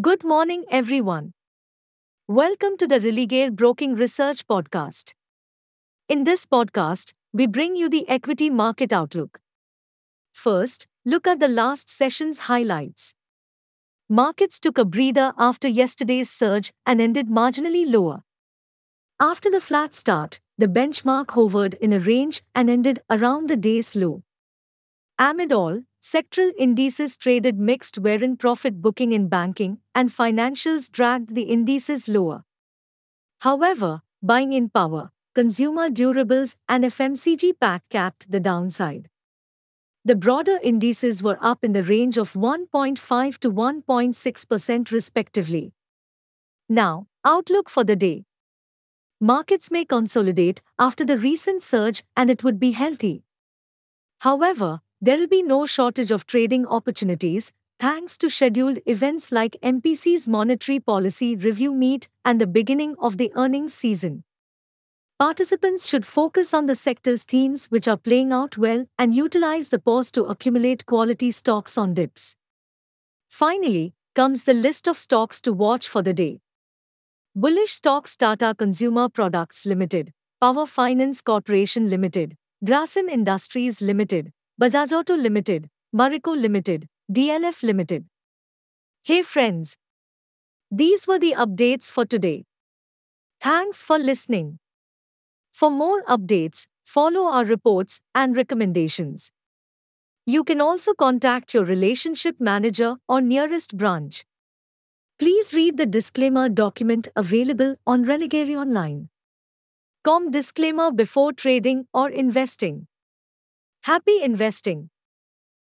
Good morning, everyone. Welcome to the Religare Broking Research Podcast. In this podcast, we bring you the equity market outlook. First, look at the last session's highlights. Markets took a breather after yesterday's surge and ended marginally lower. After the flat start, the benchmark hovered in a range and ended around the day's low. Amid all, sectoral indices traded mixed wherein profit booking in banking and financials dragged the indices lower. However, buying in power, consumer durables and FMCG pack capped the downside. The broader indices were up in the range of 1.5 to 1.6% respectively. Now, outlook for the day. Markets may consolidate after the recent surge and it would be healthy. However, there will be no shortage of trading opportunities thanks to scheduled events like MPC's Monetary Policy Review Meet and the beginning of the earnings season. Participants should focus on the sector's themes which are playing out well and utilize the pause to accumulate quality stocks on dips. Finally, comes the list of stocks to watch for the day. Bullish stocks Tata Consumer Products Limited, Power Finance Corporation Limited, Grasim Industries Limited, Bajaj Auto Limited, Marico Limited, DLF Limited. Hey friends! These were the updates for today. Thanks for listening. For more updates, follow our reports and recommendations. You can also contact your relationship manager or nearest branch. Please read the disclaimer document available on Religare Online. Com disclaimer before trading or investing. Happy investing!